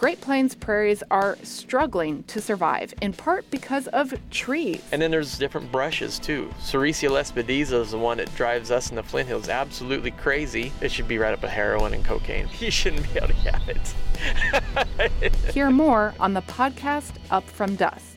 Great Plains prairies are struggling to survive, in part because of trees. And then there's different brushes too. Sericea lespedeza is the one that drives us in the Flint Hills absolutely crazy. It should be right up with heroin and cocaine. You shouldn't be able to have it. Hear more on the podcast Up From Dust.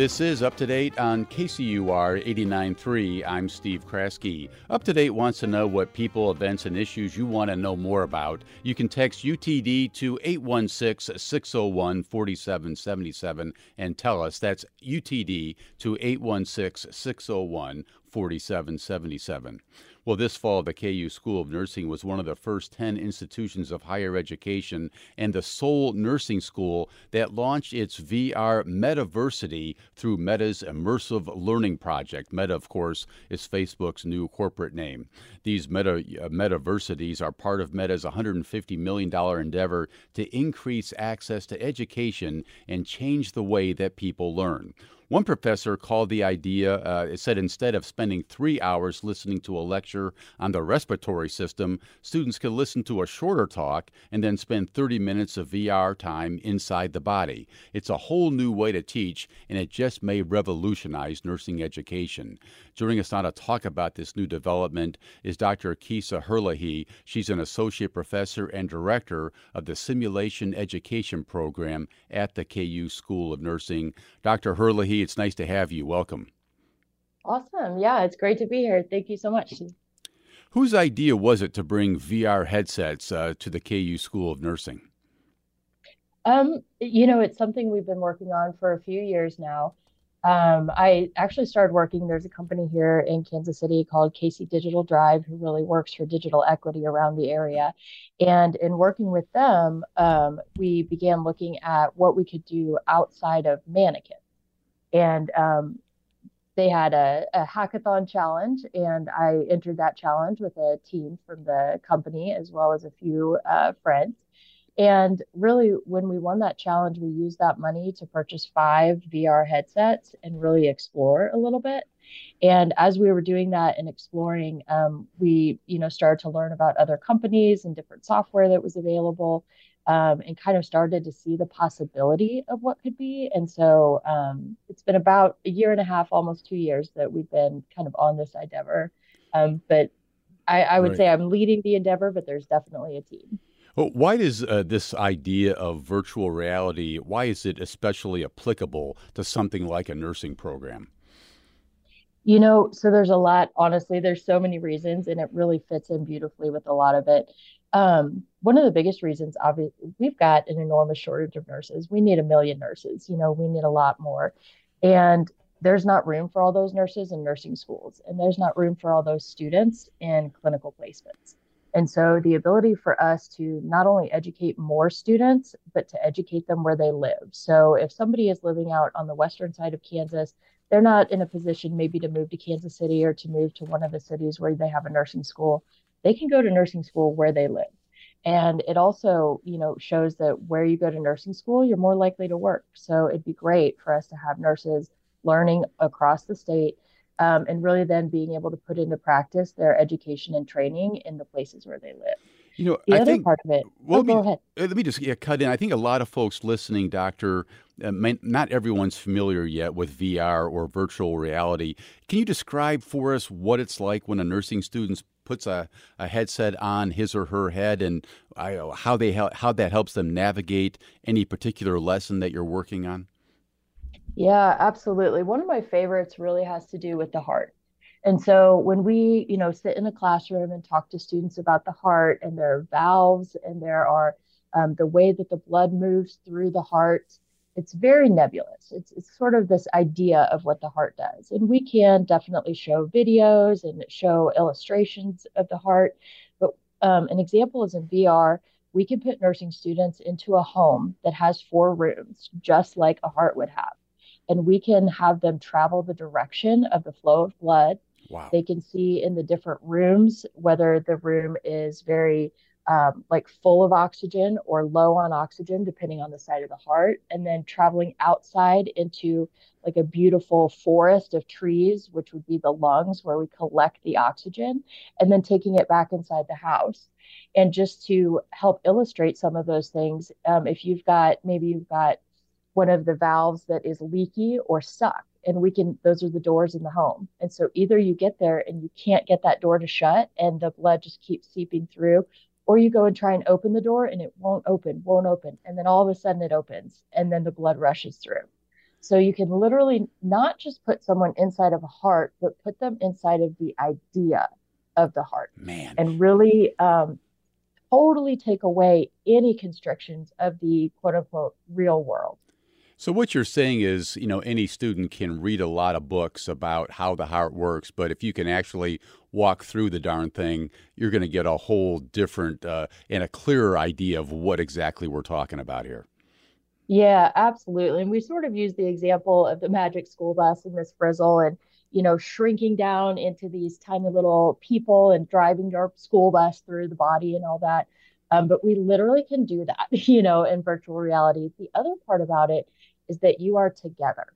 This is Up to Date on KCUR 89.3. I'm Steve Kraske. Up to Date wants to know what people, events, and issues you want to know more about. You can text UTD to 816 601 4777 and tell us. That's UTD to 816 601 4777. Well, this fall, the KU School of Nursing was one of the first 10 institutions of higher education and the sole nursing school that launched its VR Metaversity through Meta's Immersive Learning Project. Meta, of course, is Facebook's new corporate name. These meta, uh, metaversities are part of Meta's $150 million endeavor to increase access to education and change the way that people learn. One professor called the idea, uh, said instead of spending three hours listening to a lecture on the respiratory system, students could listen to a shorter talk and then spend 30 minutes of VR time inside the body. It's a whole new way to teach, and it just may revolutionize nursing education. Joining us now to talk about this new development is Dr. Kisa Herlihy. She's an associate professor and director of the Simulation Education Program at the KU School of Nursing. Dr. Herlihy, it's nice to have you. Welcome. Awesome. Yeah, it's great to be here. Thank you so much. Whose idea was it to bring VR headsets uh, to the KU School of Nursing? Um, you know, it's something we've been working on for a few years now. Um, I actually started working. There's a company here in Kansas City called KC Digital Drive who really works for digital equity around the area. And in working with them, um, we began looking at what we could do outside of mannequins and um, they had a, a, hackathon challenge, and I entered that challenge with a team from the company as well as a few uh, friends. And really, when we won that challenge, we used that money to purchase five VR headsets and really explore a little bit. And as we were doing that and exploring, um, we, you know, started to learn about other companies and different software that was available um, and kind of started to see the possibility of what could be. And so um, it's been about a year and a half, almost two years, that we've been kind of on this endeavor. Um, but I, I would right. say I'm leading the endeavor, but there's definitely a team. Well, why does uh, this idea of virtual reality? Why is it especially applicable to something like a nursing program? You know, so there's a lot. Honestly, there's so many reasons, and it really fits in beautifully with a lot of it. Um, one of the biggest reasons, obviously, we've got an enormous shortage of nurses. We need a million nurses. You know, we need a lot more, and there's not room for all those nurses in nursing schools, and there's not room for all those students in clinical placements. And so, the ability for us to not only educate more students, but to educate them where they live. So, if somebody is living out on the western side of Kansas, they're not in a position maybe to move to Kansas City or to move to one of the cities where they have a nursing school they can go to nursing school where they live. And it also, you know, shows that where you go to nursing school, you're more likely to work. So it'd be great for us to have nurses learning across the state um, and really then being able to put into practice their education and training in the places where they live. You know, the I other think, part of it. Well, oh, go me, ahead. Uh, let me just yeah, cut in. I think a lot of folks listening, Doctor, uh, may, not everyone's familiar yet with VR or virtual reality. Can you describe for us what it's like when a nursing student puts a, a headset on his or her head and I, how they how that helps them navigate any particular lesson that you're working on? Yeah, absolutely. One of my favorites really has to do with the heart. And so when we, you know, sit in a classroom and talk to students about the heart and there are valves and there are um, the way that the blood moves through the heart it's very nebulous. It's, it's sort of this idea of what the heart does. And we can definitely show videos and show illustrations of the heart. But um, an example is in VR, we can put nursing students into a home that has four rooms, just like a heart would have. And we can have them travel the direction of the flow of blood. Wow. They can see in the different rooms whether the room is very um, like full of oxygen or low on oxygen, depending on the side of the heart. And then traveling outside into like a beautiful forest of trees, which would be the lungs where we collect the oxygen, and then taking it back inside the house. And just to help illustrate some of those things, um, if you've got maybe you've got one of the valves that is leaky or stuck, and we can those are the doors in the home and so either you get there and you can't get that door to shut and the blood just keeps seeping through or you go and try and open the door and it won't open won't open and then all of a sudden it opens and then the blood rushes through. So you can literally not just put someone inside of a heart but put them inside of the idea of the heart. Man. And really um, totally take away any constrictions of the quote unquote real world. So what you're saying is, you know, any student can read a lot of books about how the heart works, but if you can actually walk through the darn thing, you're going to get a whole different uh, and a clearer idea of what exactly we're talking about here. Yeah, absolutely. And we sort of use the example of the magic school bus and Miss Frizzle and, you know, shrinking down into these tiny little people and driving your school bus through the body and all that. Um, but we literally can do that, you know, in virtual reality. The other part about it is that you are together.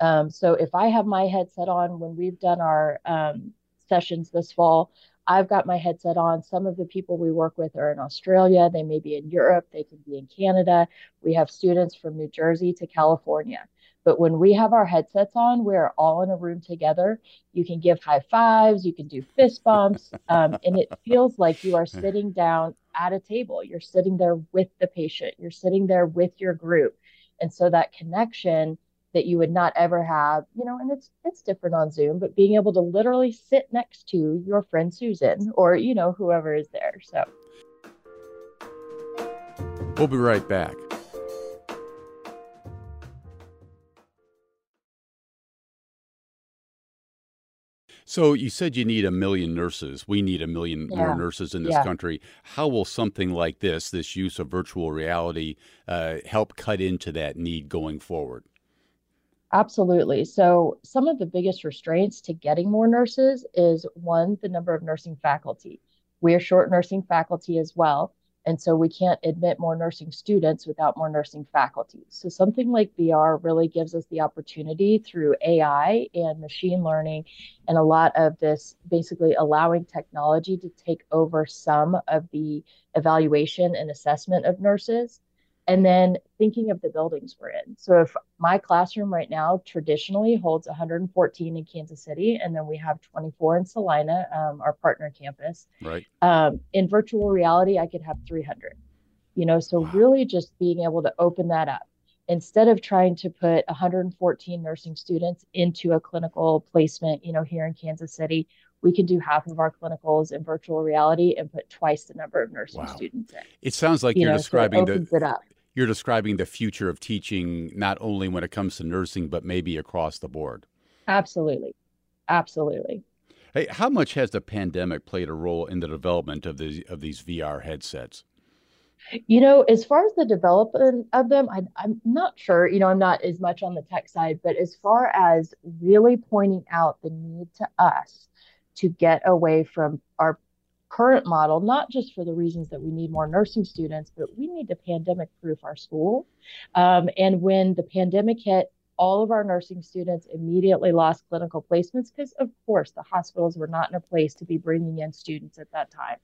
Um, so if I have my headset on when we've done our um, sessions this fall, I've got my headset on. Some of the people we work with are in Australia. They may be in Europe. They could be in Canada. We have students from New Jersey to California. But when we have our headsets on, we're all in a room together. You can give high fives, you can do fist bumps, um, and it feels like you are sitting down at a table. You're sitting there with the patient, you're sitting there with your group. And so that connection that you would not ever have, you know, and it's it's different on Zoom, but being able to literally sit next to your friend Susan or, you know, whoever is there. So We'll be right back. So you said you need a million nurses. We need a million yeah. more nurses in this yeah. country. How will something like this, this use of virtual reality, uh, help cut into that need going forward? Absolutely. So some of the biggest restraints to getting more nurses is one, the number of nursing faculty. We're short nursing faculty as well. And so we can't admit more nursing students without more nursing faculty. So something like VR really gives us the opportunity through AI and machine learning and a lot of this basically allowing technology to take over some of the evaluation and assessment of nurses and then thinking of the buildings we're in. So if my classroom right now traditionally holds 114 in Kansas City, and then we have 24 in Salina, um, our partner campus. Right. Um, in virtual reality, I could have 300. You know, so wow. really just being able to open that up instead of trying to put 114 nursing students into a clinical placement, you know, here in Kansas City, we can do half of our clinicals in virtual reality and put twice the number of nursing wow. students in. It sounds like you are describing so the you're describing the future of teaching not only when it comes to nursing but maybe across the board. Absolutely. Absolutely. Hey how much has the pandemic played a role in the development of these of these vr headsets? You know as far as the development of them I, i'm not sure you know i'm not as much on the tech side but as far as really pointing out the need to us to get away from our current model, not just for the reasons that we need more nursing students, but we need to pandemic proof our school. Um, and when the pandemic hit, all of our nursing students immediately lost clinical placements because, of course, the hospitals were not in a place to be bringing in students at that time.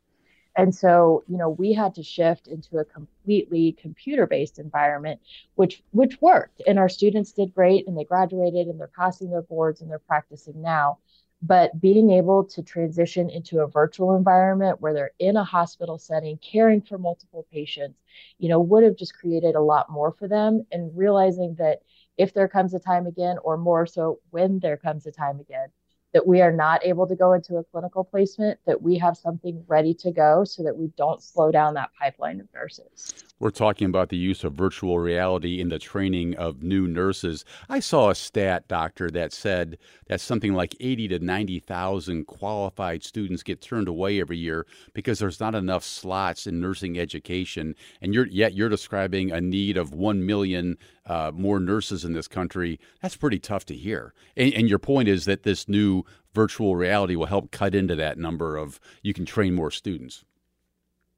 And so, you know, we had to shift into a completely computer-based environment, which which worked. And our students did great and they graduated and they're passing their boards and they're practicing now. But being able to transition into a virtual environment where they're in a hospital setting, caring for multiple patients, you know, would have just created a lot more for them. And realizing that if there comes a time again, or more so when there comes a time again, that we are not able to go into a clinical placement, that we have something ready to go so that we don't slow down that pipeline of nurses. We're talking about the use of virtual reality in the training of new nurses. I saw a stat, doctor, that said that something like 80 to 90,000 qualified students get turned away every year because there's not enough slots in nursing education. And you're, yet you're describing a need of 1 million uh, more nurses in this country. That's pretty tough to hear. And, and your point is that this new virtual reality will help cut into that number of you can train more students.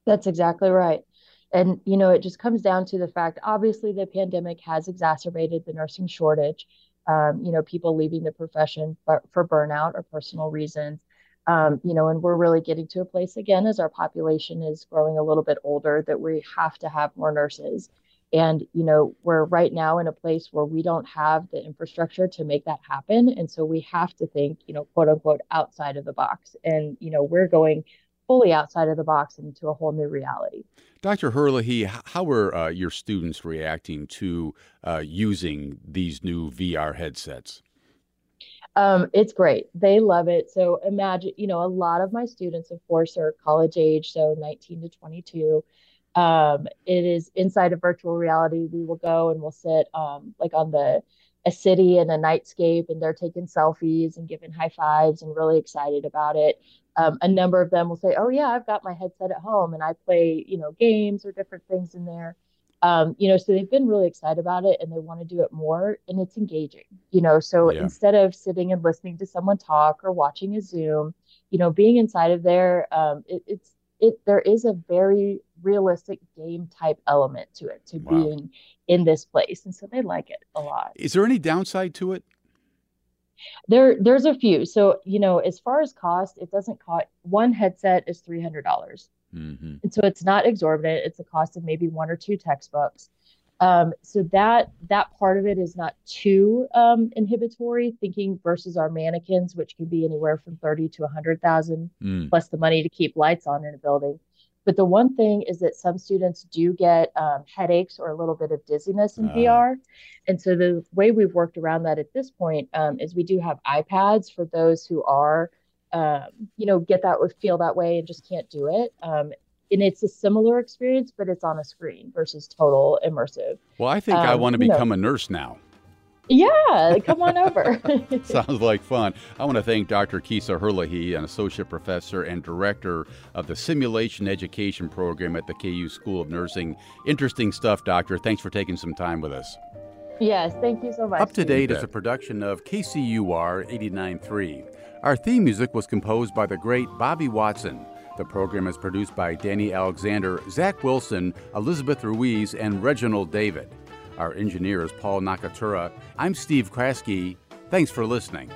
That's exactly right. And, you know, it just comes down to the fact obviously, the pandemic has exacerbated the nursing shortage. Um, you know, people leaving the profession for, for burnout or personal reasons. Um, you know, and we're really getting to a place again as our population is growing a little bit older that we have to have more nurses. And, you know, we're right now in a place where we don't have the infrastructure to make that happen. And so we have to think, you know, quote unquote, outside of the box. And, you know, we're going fully outside of the box into a whole new reality. Dr. Herlihy, how are uh, your students reacting to uh, using these new VR headsets? Um, it's great. They love it. So imagine, you know, a lot of my students, of course, are college age, so 19 to 22. Um, it is inside of virtual reality. We will go and we'll sit um, like on the a city and a nightscape, and they're taking selfies and giving high fives and really excited about it um, a number of them will say, "Oh yeah, I've got my headset at home and I play, you know, games or different things in there." Um, you know, so they've been really excited about it and they want to do it more, and it's engaging. You know, so yeah. instead of sitting and listening to someone talk or watching a Zoom, you know, being inside of there, um, it, it's it there is a very realistic game type element to it to wow. being in this place, and so they like it a lot. Is there any downside to it? There, there's a few. So, you know, as far as cost, it doesn't cost one headset is three hundred dollars, mm-hmm. and so it's not exorbitant. It's the cost of maybe one or two textbooks. Um, so that that part of it is not too um, inhibitory. Thinking versus our mannequins, which can be anywhere from thirty to a hundred thousand, mm. plus the money to keep lights on in a building. But the one thing is that some students do get um, headaches or a little bit of dizziness in uh. VR. And so the way we've worked around that at this point um, is we do have iPads for those who are, um, you know, get that or feel that way and just can't do it. Um, and it's a similar experience, but it's on a screen versus total immersive. Well, I think I um, want to become know. a nurse now. Yeah, come on over. Sounds like fun. I want to thank Dr. Kisa Herlihy, an associate professor and director of the Simulation Education Program at the KU School of Nursing. Interesting stuff, Doctor. Thanks for taking some time with us. Yes, thank you so much. Up to Date is a production of KCUR 89.3. Our theme music was composed by the great Bobby Watson. The program is produced by Danny Alexander, Zach Wilson, Elizabeth Ruiz, and Reginald David. Our engineer is Paul Nakatura. I'm Steve Kraske. Thanks for listening.